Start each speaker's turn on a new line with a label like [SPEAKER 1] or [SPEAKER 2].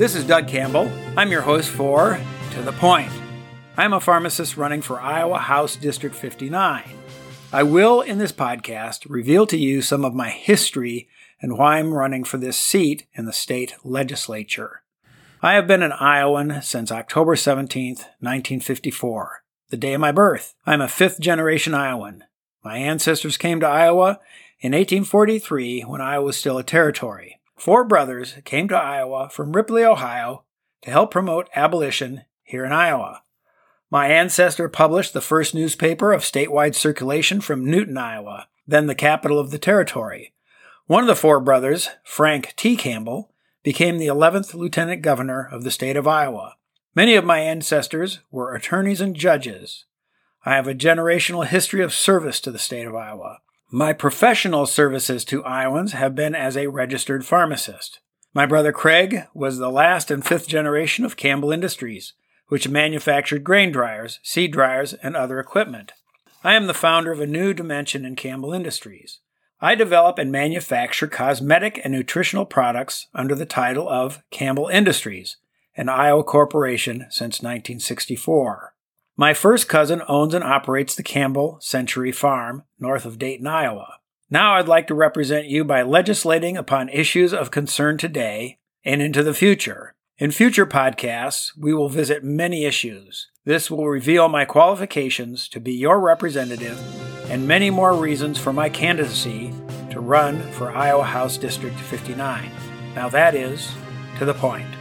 [SPEAKER 1] This is Doug Campbell. I'm your host for To the Point. I'm a pharmacist running for Iowa House District 59. I will, in this podcast, reveal to you some of my history and why I'm running for this seat in the state legislature. I have been an Iowan since October 17, 1954, the day of my birth. I'm a fifth generation Iowan. My ancestors came to Iowa in 1843 when Iowa was still a territory. Four brothers came to Iowa from Ripley, Ohio to help promote abolition here in Iowa. My ancestor published the first newspaper of statewide circulation from Newton, Iowa, then the capital of the territory. One of the four brothers, Frank T. Campbell, became the 11th lieutenant governor of the state of Iowa. Many of my ancestors were attorneys and judges. I have a generational history of service to the state of Iowa. My professional services to Iowans have been as a registered pharmacist. My brother Craig was the last and fifth generation of Campbell Industries, which manufactured grain dryers, seed dryers, and other equipment. I am the founder of a new dimension in Campbell Industries. I develop and manufacture cosmetic and nutritional products under the title of Campbell Industries, an Iowa corporation since 1964. My first cousin owns and operates the Campbell Century Farm north of Dayton, Iowa. Now I'd like to represent you by legislating upon issues of concern today and into the future. In future podcasts, we will visit many issues. This will reveal my qualifications to be your representative and many more reasons for my candidacy to run for Iowa House District 59. Now that is to the point.